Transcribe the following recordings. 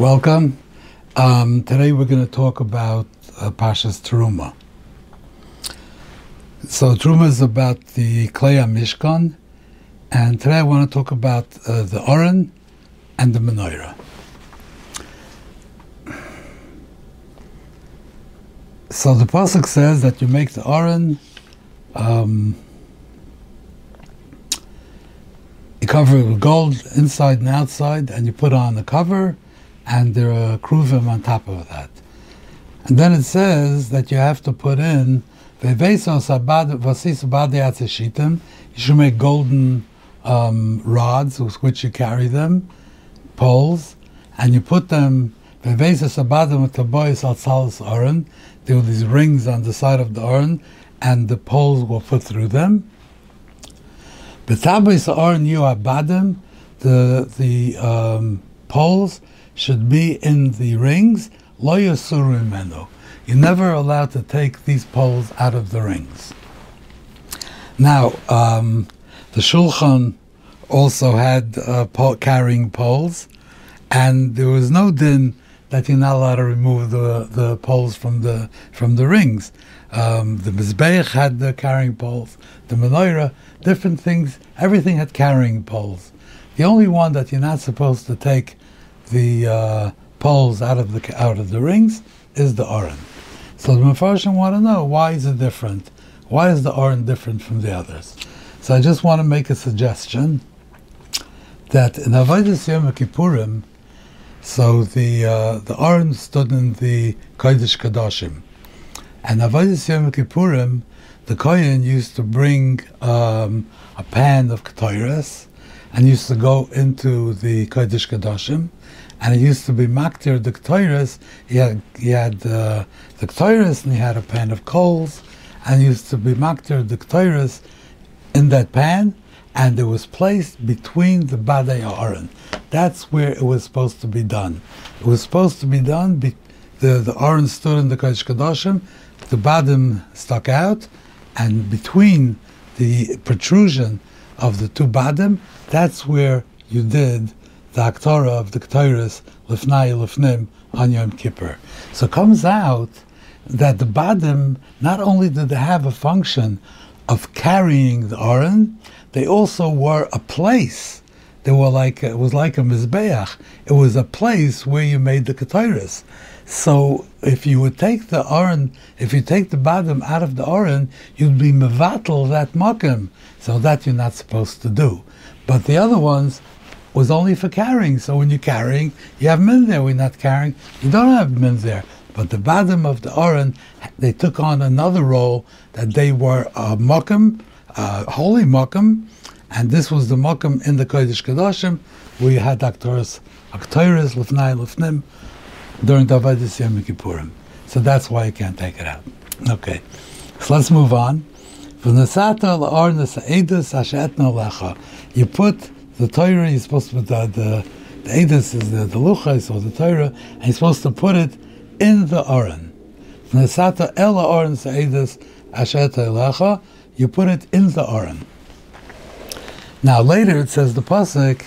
Welcome. Um, today we're going to talk about uh, Parshas Terumah. So Truma is about the Kleya Mishkan, and today I want to talk about uh, the Oren and the Menorah. So the pasuk says that you make the Oren, um, you cover it with gold inside and outside, and you put on the cover and there are kruvim on top of that. And then it says that you have to put in you should make golden um, rods with which you carry them, poles, and you put them. There were these rings on the side of the urn, and the poles were put through them. The the the um, poles should be in the rings, lo yasuru. You're never allowed to take these poles out of the rings. Now, um, the Shulchan also had uh, carrying poles, and there was no din that you're not allowed to remove the, the poles from the from the rings. Um, the Mizbeach had the carrying poles, the Menorah, different things, everything had carrying poles. The only one that you're not supposed to take the uh, poles out of the out of the rings is the Oren. So the Mepharshim want to know why is it different? Why is the Oren different from the others? So I just want to make a suggestion that in Avodah Yom Kippurim, so the uh, the Oren stood in the Kodesh Kadoshim, and Avodah Yom Kippurim, the Kohen used to bring um, a pan of Ketores and used to go into the Kodesh Kadoshim, and it used to be Maktir Ketores. He had, he had uh, Ketores and he had a pan of coals, and he used to be Maktir Ketores in that pan, and it was placed between the Badei Aron. That's where it was supposed to be done. It was supposed to be done, be, the, the Aron stood in the Kodesh Kadoshim, the Badim stuck out, and between the protrusion of the two Badim, that's where you did the Aktorah of the Ketores Lefnai Lefnim on Yom Kippur. So it comes out that the Badim, not only did they have a function of carrying the Aron, they also were a place. They were like, it was like a Mizbeach. It was a place where you made the Ketores. So if you would take the Aron, if you take the Badim out of the Aron, you'd be Mevatel that Mokim. So that you're not supposed to do. But the other ones was only for carrying. So when you're carrying, you have men there. We're not carrying, you don't have men there. But the Badim of the Oren, they took on another role that they were uh, a Mokum, a uh, holy Mokum, and this was the Mokum in the Kodesh Kedoshim, you had Aktoris, Aktoris, Lefnai, Lefnim, during the Avodah Yom Kippurim. So that's why you can't take it out. Okay, so let's move on. You put the Torah, you're supposed to put the, the, the is the, the Luchos or the Torah, and you're supposed to put it in the Aron. Nesata el Aron Sa'edis Asher Lecha, you put it in the Aron. Now later it says the Pasuk,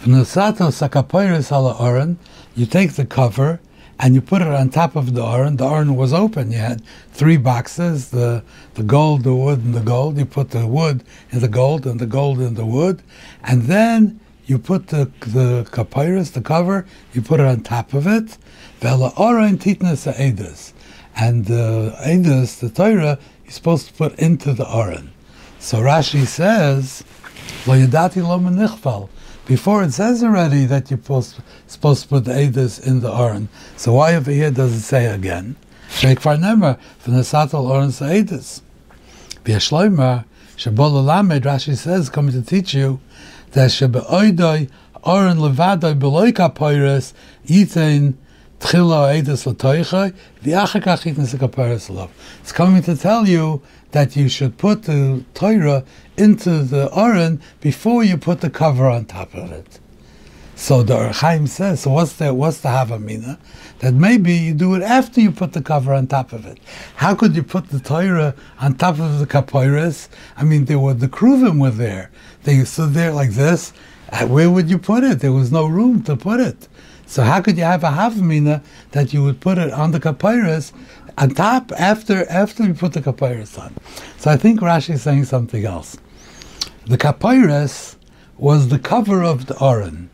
V'nesato sakapoiris ala Aron, you take the cover and you put it on top of the urn. The urn was open. You had three boxes, the, the gold, the wood, and the gold. You put the wood in the gold and the gold in the wood. And then you put the, the kapyrus, the cover, you put it on top of it. Vela Aron titnas edus. And uh, the edus, the Torah, you're supposed to put into the urn. So Rashi says, Lo yadati lo. Before it says already that you're supposed, to put the Edis in the Aron. So why over here does it say again? The Rashi says, coming to teach you, that Shabe'oidoi, Aron Levadoi, Beloi Kapoiris, Yitain, Tchila Edis Latoichai, V'yachakach Yitain Sekapoiris Lov. It's coming to tell you that you should put the Torah into the Aron before you put the cover on top of it. So the Ohr HaChaim says, so what's the what's the Havamina? That maybe you do it after you put the cover on top of it. How could you put the Torah on top of the Kapoiris? I mean, there were the Kruvim were there. They stood there like this. Uh, where would you put it? There was no room to put it. So how could you have a havamina that you would put it on the kapyrus on top after after you put the kapyrus on? So I think Rashi is saying something else. The kapyrus was the cover of the aron.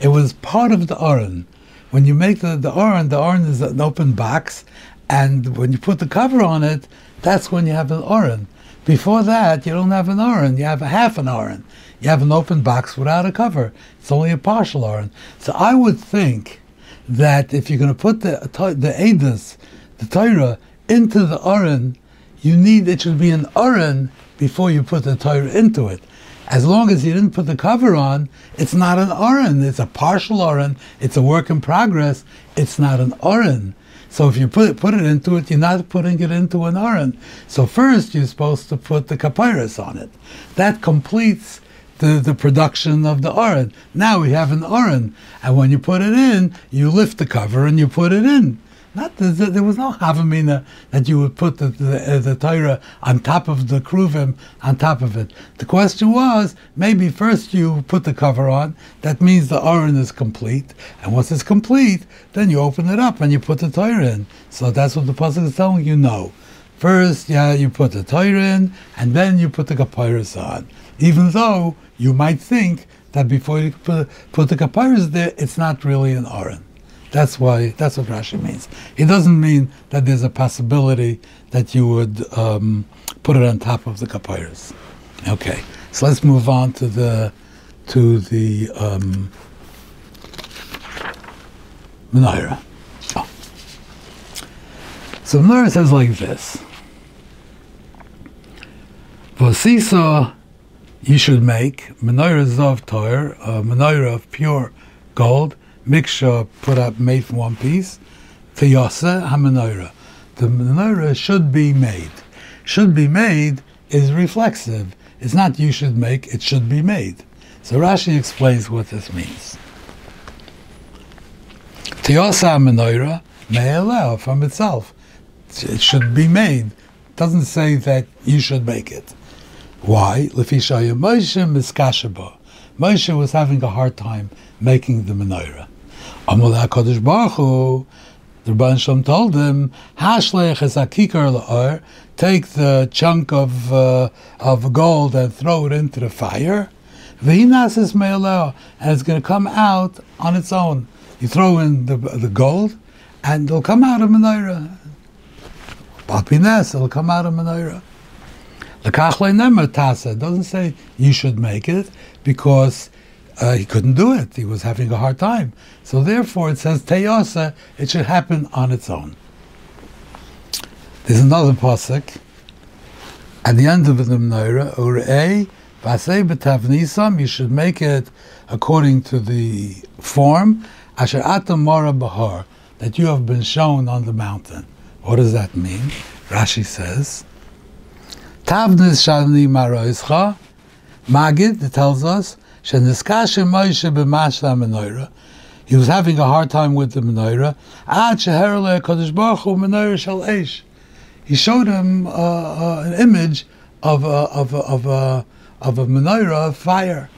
It was part of the aron. When you make the, the aron, the aron is an open box, and when you put the cover on it, that's when you have an aron. Before that, you don't have an aron, you have a half an aron. You have an open box without a cover. It's only a partial aron. So I would think that if you're going to put the the edus, the Torah, into the aron, you need it should be an aron before you put the Torah into it. As long as you didn't put the cover on, it's not an aron. It's a partial aron. It's a work in progress. It's not an aron. So if you put it, put it into it, you're not putting it into an aron. So first you're supposed to put the kapyrus on it. That completes the, the production of the aron. Now we have an aron, and when you put it in, you lift the cover and you put it in. Not the, the, there was no havamina that you would put the the, uh, the Torah on top of the kruvim on top of it. The question was maybe first you put the cover on. That means the aron is complete, and once it's complete, then you open it up and you put the Torah in. So that's what the pasuk is telling you. No, first yeah you put the Torah in, and then you put the kapyrus on. Even though you might think that before you put, put the kapyrus there, it's not really an aron. That's why that's what Rashi means. It doesn't mean that there's a possibility that you would um, put it on top of the kapyrus. Okay, so let's move on to the to the um, menorah. Oh. So menorah says like this: For Vosisa, you should make menorah zov toir, a menorah of pure gold mixture put up made from one piece. Tiyasa hamenoira. The menorah should be made. Should be made is reflexive. It's not you should make, it should be made. So Rashi explains what this means. Tiyasa may allow from itself. It should be made. It doesn't say that you should make it. Why? Lefishaya Moshe miskashaba. Moshe was having a hard time making the menorah. Amalei HaKadosh Baruch Hu, the Ribono Shel Olam told him, Hashlech es akikar la'or, take the chunk of uh, of gold and throw it into the fire. V'hinas is me'aleo, and it's going to come out on its own. You throw in the the gold, and it'll come out of menorah. Balpines, it'll come out of menorah. Tasa doesn't say you should make it because uh, he couldn't do it. He was having a hard time. So therefore, it says teyosa. It should happen on its own. There's another pasuk at the end of the menorah. Urei vasei betavnisam. You should make it according to the form asher atam bahar that you have been shown on the mountain. What does that mean? Rashi says, Tavnis shani maroischa. Magid tells us he was having a hard time with the menorah. He showed him uh, uh, an image of a, of a, of a, of a menorah of fire.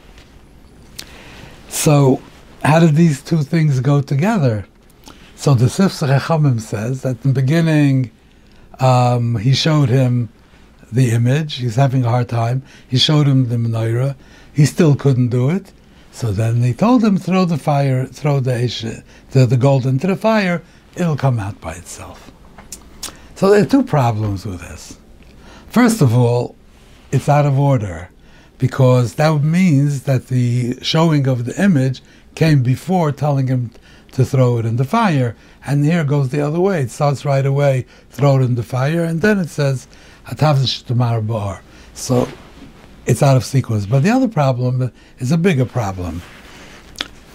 So, how did these two things go together? So the Sifsei Chachamim says that in the beginning um, he showed him the image. He's having a hard time. He showed him the menorah. He still couldn't do it. So then they told him, throw the fire, throw the, the, the gold into the fire, it'll come out by itself. So there are two problems with this. First of all, it's out of order because that means that the showing of the image came before telling him to throw it in the fire. And here goes the other way. It starts right away, throw it in the fire, and then it says, So it's out of sequence. But the other problem is a bigger problem.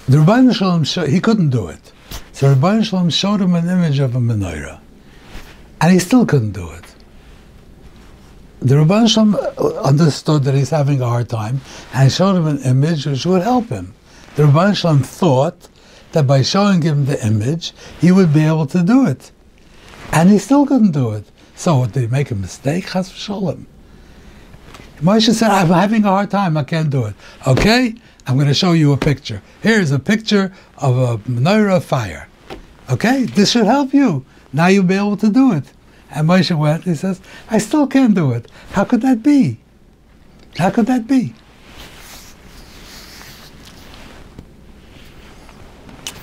The Ribono Shel Olam, he couldn't do it. So Ribono Shel Olam showed him an image of a menorah. And he still couldn't do it. The Ribono Shel Olam uh, understood that he's having a hard time and showed him an image which would help him. The Ribono Shel Olam thought that by showing him the image, he would be able to do it. And he still couldn't do it. So did make a mistake? Chas v'sholem. Moshe said, I'm having a hard time, I can't do it. Okay, I'm going to show you a picture. Here's a picture of a menorah fire. Okay, this should help you. Now you'll be able to do it. And Moshe went, he says, I still can't do it. How could that be? How could that be?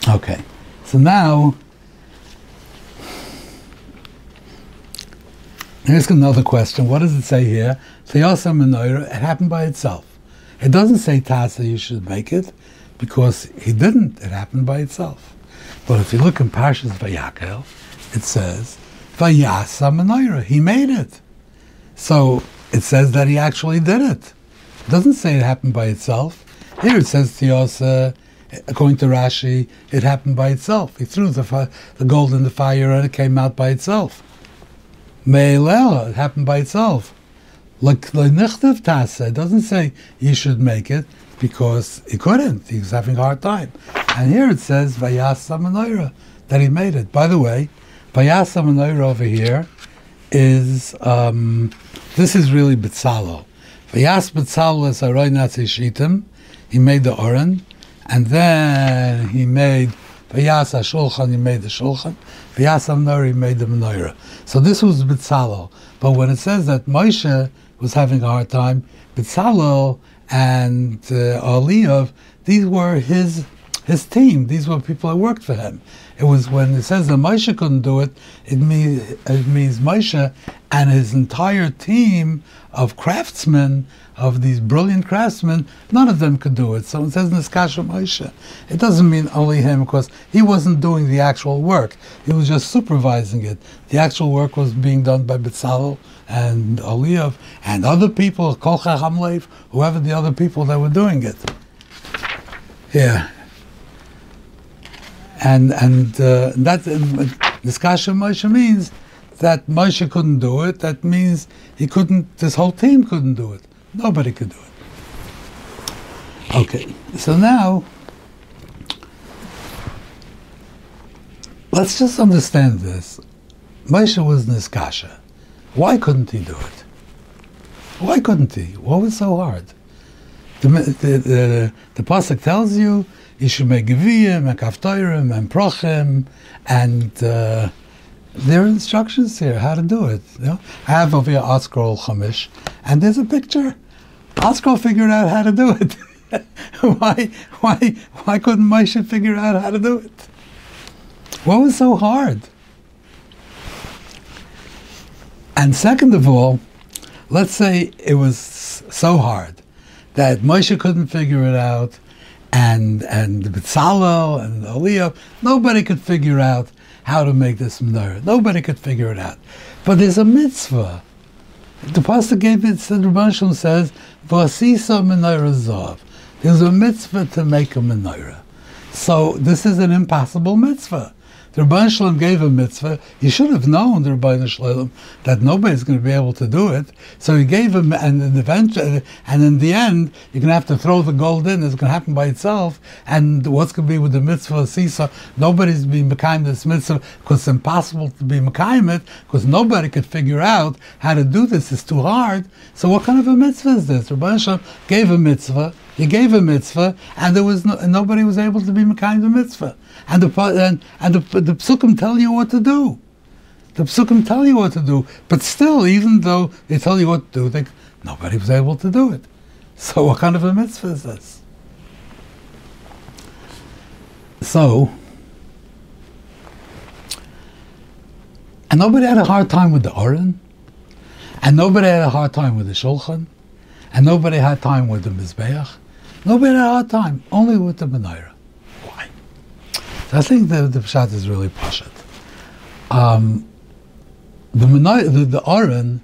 Okay, so now here's another question. What does it say here? Theosa menorah, it happened by itself. It doesn't say Tasa you should make it, because he didn't. It happened by itself. But if you look in Parshas Vayakel, it says Vayasa menorah. He made it. So it says that he actually did it. It doesn't say it happened by itself. Here it says Theosa according to Rashi, it happened by itself. He threw the, the gold in the fire and it came out by itself. Me'elela, it happened by itself. Like the Nichtav Tasa, it doesn't say he should make it because he couldn't. He was having a hard time. And here it says Vayasa Menorah, that he made it. By the way, Vayasa Menorah over here is, um, this is really Betzalel. Vayas Betzalel is Aroy Nazi Shitim. He made the Oren and then he made Vayas Shulchan, he made the Shulchan, Vayas Menorah, he made the Menorah. So this was Bitzalel. But when it says that Moshe was having a hard time, Bitzalel and uh, Aliyov, these were his his team. These were people that worked for him. It was when it says that Moshe couldn't do it, it means it means Moshe and his entire team of craftsmen, of these brilliant craftsmen, none of them could do it. So it says Niskasha Moshe. It doesn't mean only him because he wasn't doing the actual work. He was just supervising it. The actual work was being done by Betzalel and Aliyov and other people, Kol Chacham whoever the other people that were doing it. Yeah and and uh, that Niskasha Moshe means that Moshe couldn't do it. That means he couldn't. This whole team couldn't do it. Nobody could do it. Okay, so now let's just understand this. Moshe was Niskasha. Why couldn't he do it? Why couldn't he? What was so hard? The, the, the, the Pasuk tells you you should make Geviyim and Kaftoirim and Prochim, and uh, there are instructions here how to do it. You know? I have over here ArtScroll Chumash, and there's a picture. ArtScroll figured out how to do it. why, why, why couldn't Moshe figure out how to do it? What was so hard? And second of all, let's say it was so hard that Moshe couldn't figure it out, and and Betzalel and Aliyah, nobody could figure out how to make this menorah. Nobody could figure it out. But there's a mitzvah. The pastor gave it. The says, "Vasisa menorah zav." There's a mitzvah to make a menorah. So this is an impossible mitzvah. The Ribono Shel Olam gave a mitzvah. He should have known, the Ribono Shel Olam, that nobody's going to be able to do it. So he gave him, and in the uh, and in the end, you're going to have to throw the gold in. It's going to happen by itself. And what's going to be with the mitzvah of Sisa? Nobody's being Mekayim this mitzvah because it's impossible to be Mekayim it because nobody could figure out how to do this. It's too hard. So what kind of a mitzvah is this? Ribono Shel Olam gave a mitzvah. He gave a mitzvah, and there was no, nobody was able to be Mekayim the mitzvah and the and, and the, the psukim tell you what to do. The psukim tell you what to do, but still, even though they tell you what to do, they, nobody was able to do it. So, what kind of a mitzvah is this? So, and nobody had a hard time with the Oren, and nobody had a hard time with the Shulchan, and nobody had time with the Mizbeach. Nobody had a hard time, only with the Menorah. Why? I think the, the Pshat is really Pashat. Um, the, the the Aron,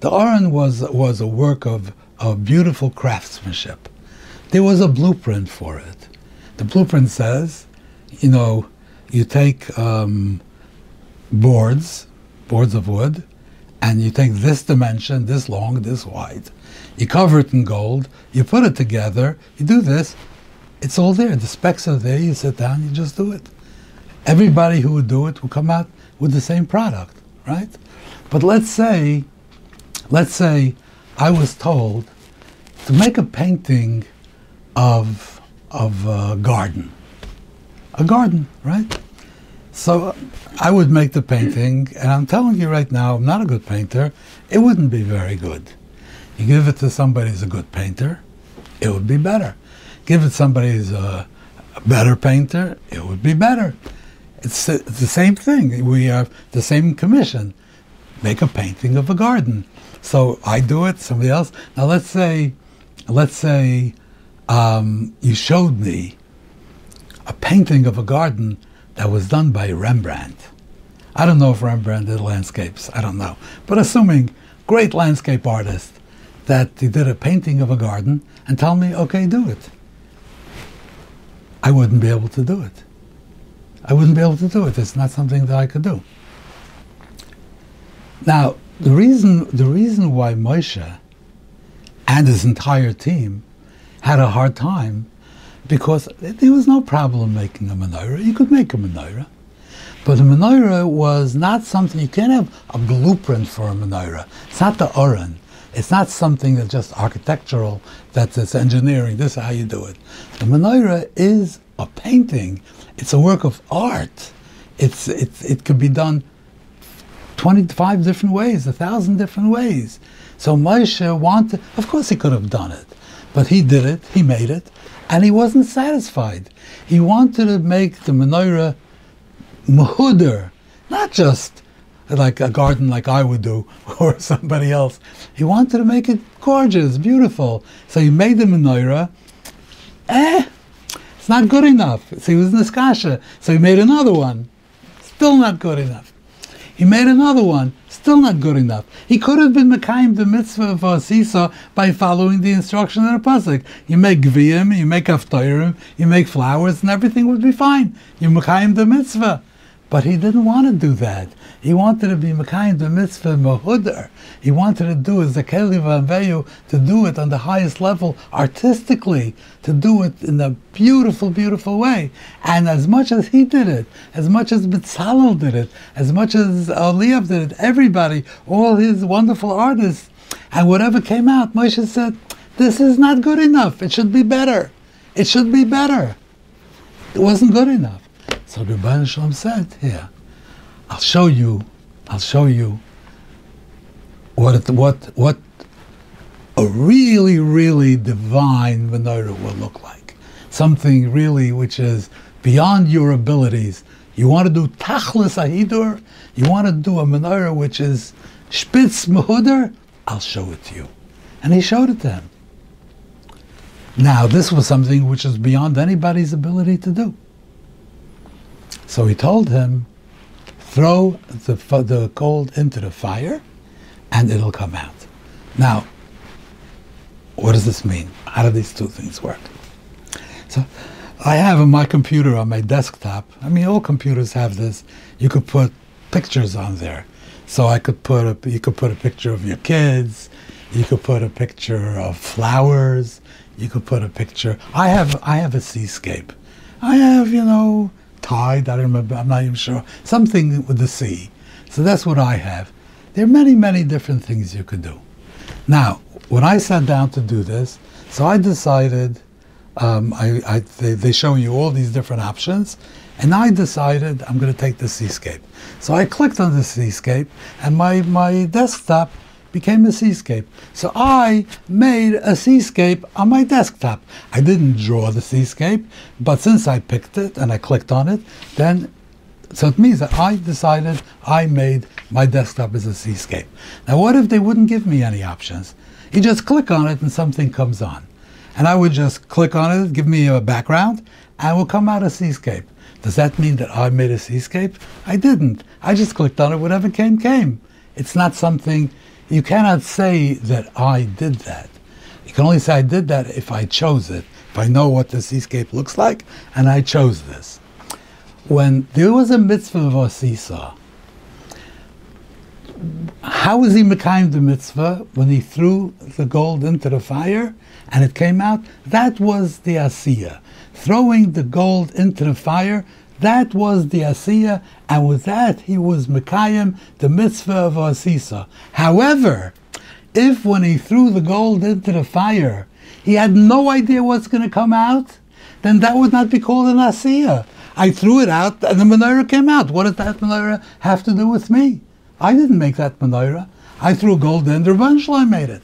the Aron was was a work of, of beautiful craftsmanship. There was a blueprint for it. The blueprint says, you know, you take um, boards, boards of wood, and you take this dimension, this long, this wide. You cover it in gold, you put it together, you do this, it's all there. The specs are there. You sit down, you just do it. Everybody who would do it will come out with the same product, right? But let's say, let's say, I was told to make a painting of of a garden, a garden, right? So I would make the painting, and I'm telling you right now, I'm not a good painter. It wouldn't be very good. You give it to somebody who's a good painter, it would be better. Give it to somebody who's a, a better painter, it would be better. It's, it's the same thing. We have the same commission. Make a painting of a garden. So I do it, somebody else. Now let's say, let's say um, you showed me a painting of a garden that was done by Rembrandt. I don't know if Rembrandt did landscapes. I don't know. But assuming great landscape artist that he did a painting of a garden and tell me, okay, do it. I wouldn't be able to do it. I wouldn't be able to do it. It's not something that I could do. Now, the reason the reason why Moshe and his entire team had a hard time because there was no problem making a menorah. You could make a menorah. But a menorah was not something, you can't have a blueprint for a menorah. It's not the Oren. It's not something that's just architectural, that's it's engineering. This is how you do it. The menorah is a painting. It's a work of art. It's, it's, it could be done 25 different ways, a thousand different ways. So Moshe wanted, of course he could have done it, but he did it, he made it, and he wasn't satisfied. He wanted to make the menorah muhuder, not just like a garden like I would do or somebody else. He wanted to make it gorgeous, beautiful. So he made the menorah. Eh, it's not good enough. So he was in the So he made another one. Still not good enough. He made another one, still not good enough. He could have been Mekayim the mitzvah for Sisa by following the instruction in the Pasuk. You make Gviyim, you make Aftoirim, you make flowers, and everything would be fine. You Mekayim the mitzvah. But he didn't want to do that. He wanted to be Mekayim the mitzvah Mahudar. He wanted to do as the Keli Vanveyu, to do it on the highest level, artistically, to do it in a beautiful, beautiful way. And as much as he did it, as much as Bitzalel did it, as much as Eliav did it, everybody, all his wonderful artists, and whatever came out, Moshe said, this is not good enough. It should be better. It should be better. It wasn't good enough. So the Shalom said, here, I'll show you, I'll show you what what what a really, really divine menorah will look like. Something really which is beyond your abilities. You want to do tachlis ahidur, you want to do a menorah which is spitz mehuder, I'll show it to you. And he showed it to him. Now, this was something which is beyond anybody's ability to do. So he told him, throw the, the gold into the fire and it'll come out. Now, what does this mean? How do these two things work? So I have on my computer on my desktop, I mean, all computers have this. You could put pictures on there. So I could put a, you could put a picture of your kids, you could put a picture of flowers, you could put a picture. I have, I have a seascape. I have, you know, tide, I remember, I'm not even sure, something with the sea. So that's what I have. There are many, many different things you could do. Now, when I sat down to do this, so I decided, um, I, I, they, they, show you all these different options, and I decided I'm going to take the seascape. So I clicked on the seascape, and my, my desktop became a seascape. So I made a seascape on my desktop. I didn't draw the seascape, but since I picked it and I clicked on it, then so it means that I decided I made my desktop as a seascape. Now, what if they wouldn't give me any options? You just click on it and something comes on. And I would just click on it, give me a background, and it will come out a seascape. Does that mean that I made a seascape? I didn't. I just clicked on it, whatever came, came. It's not something you cannot say that I did that. You can only say I did that if I chose it, if I know what the seascape looks like, and I chose this. When there was a mitzvah of Asisa, how was he Mekayim the mitzvah when he threw the gold into the fire and it came out? That was the Asiya. Throwing the gold into the fire that was the Asiya, and with that he was Mekayim, the mitzvah of Asisa. However, If when he threw the gold into the fire, he had no idea what's going to come out, then that would not be called an asiya. I threw it out and the menorah came out. What does that menorah have to do with me? I didn't make that menorah. I threw gold in, the Ribono Shel Olam made it.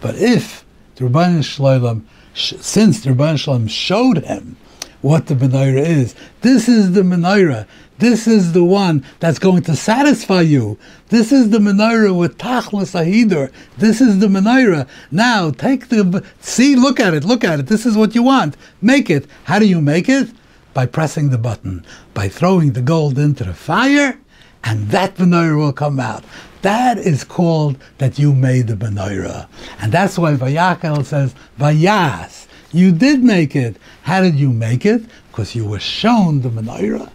But if the Ribono Shel Olam, since the Ribono Shel Olam showed him what the menorah is, this is the menorah. This is the one that's going to satisfy you. This is the menorah with tachlis ahidur. This is the menorah. Now take the see, look at it, look at it. This is what you want. Make it. How do you make it? By pressing the button, by throwing the gold into the fire, and that menorah will come out. That is called that you made the menorah. And that's why Vayakel says, Vayas, you did make it. How did you make it? Because you were shown the menorah.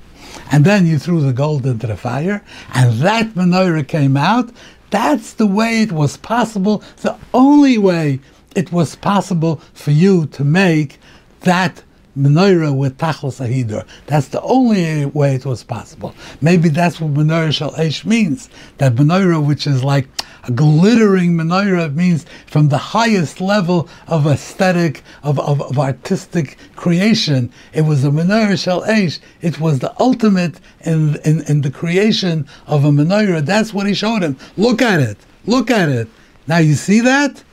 And then you threw the gold into the fire, and that menorah came out. That's the way it was possible, the only way it was possible for you to make that menorah with tachlis. That's the only way it was possible. Maybe that's what menorah shel esh means. That menorah, which is like a glittering menorah, means from the highest level of aesthetic, of, of, of artistic creation. It was a menorah shel esh. It was the ultimate in, in, in the creation of a menorah. That's what he showed him. Look at it. Look at it. Now you see that?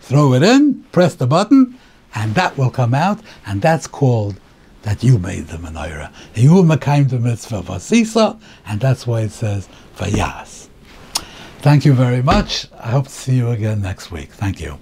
Throw it in, press the button, and that will come out, and that's called that you made the menorah. You were the mitzvah vasisa, and that's why it says vayas. Thank you very much. I hope to see you again next week. Thank you.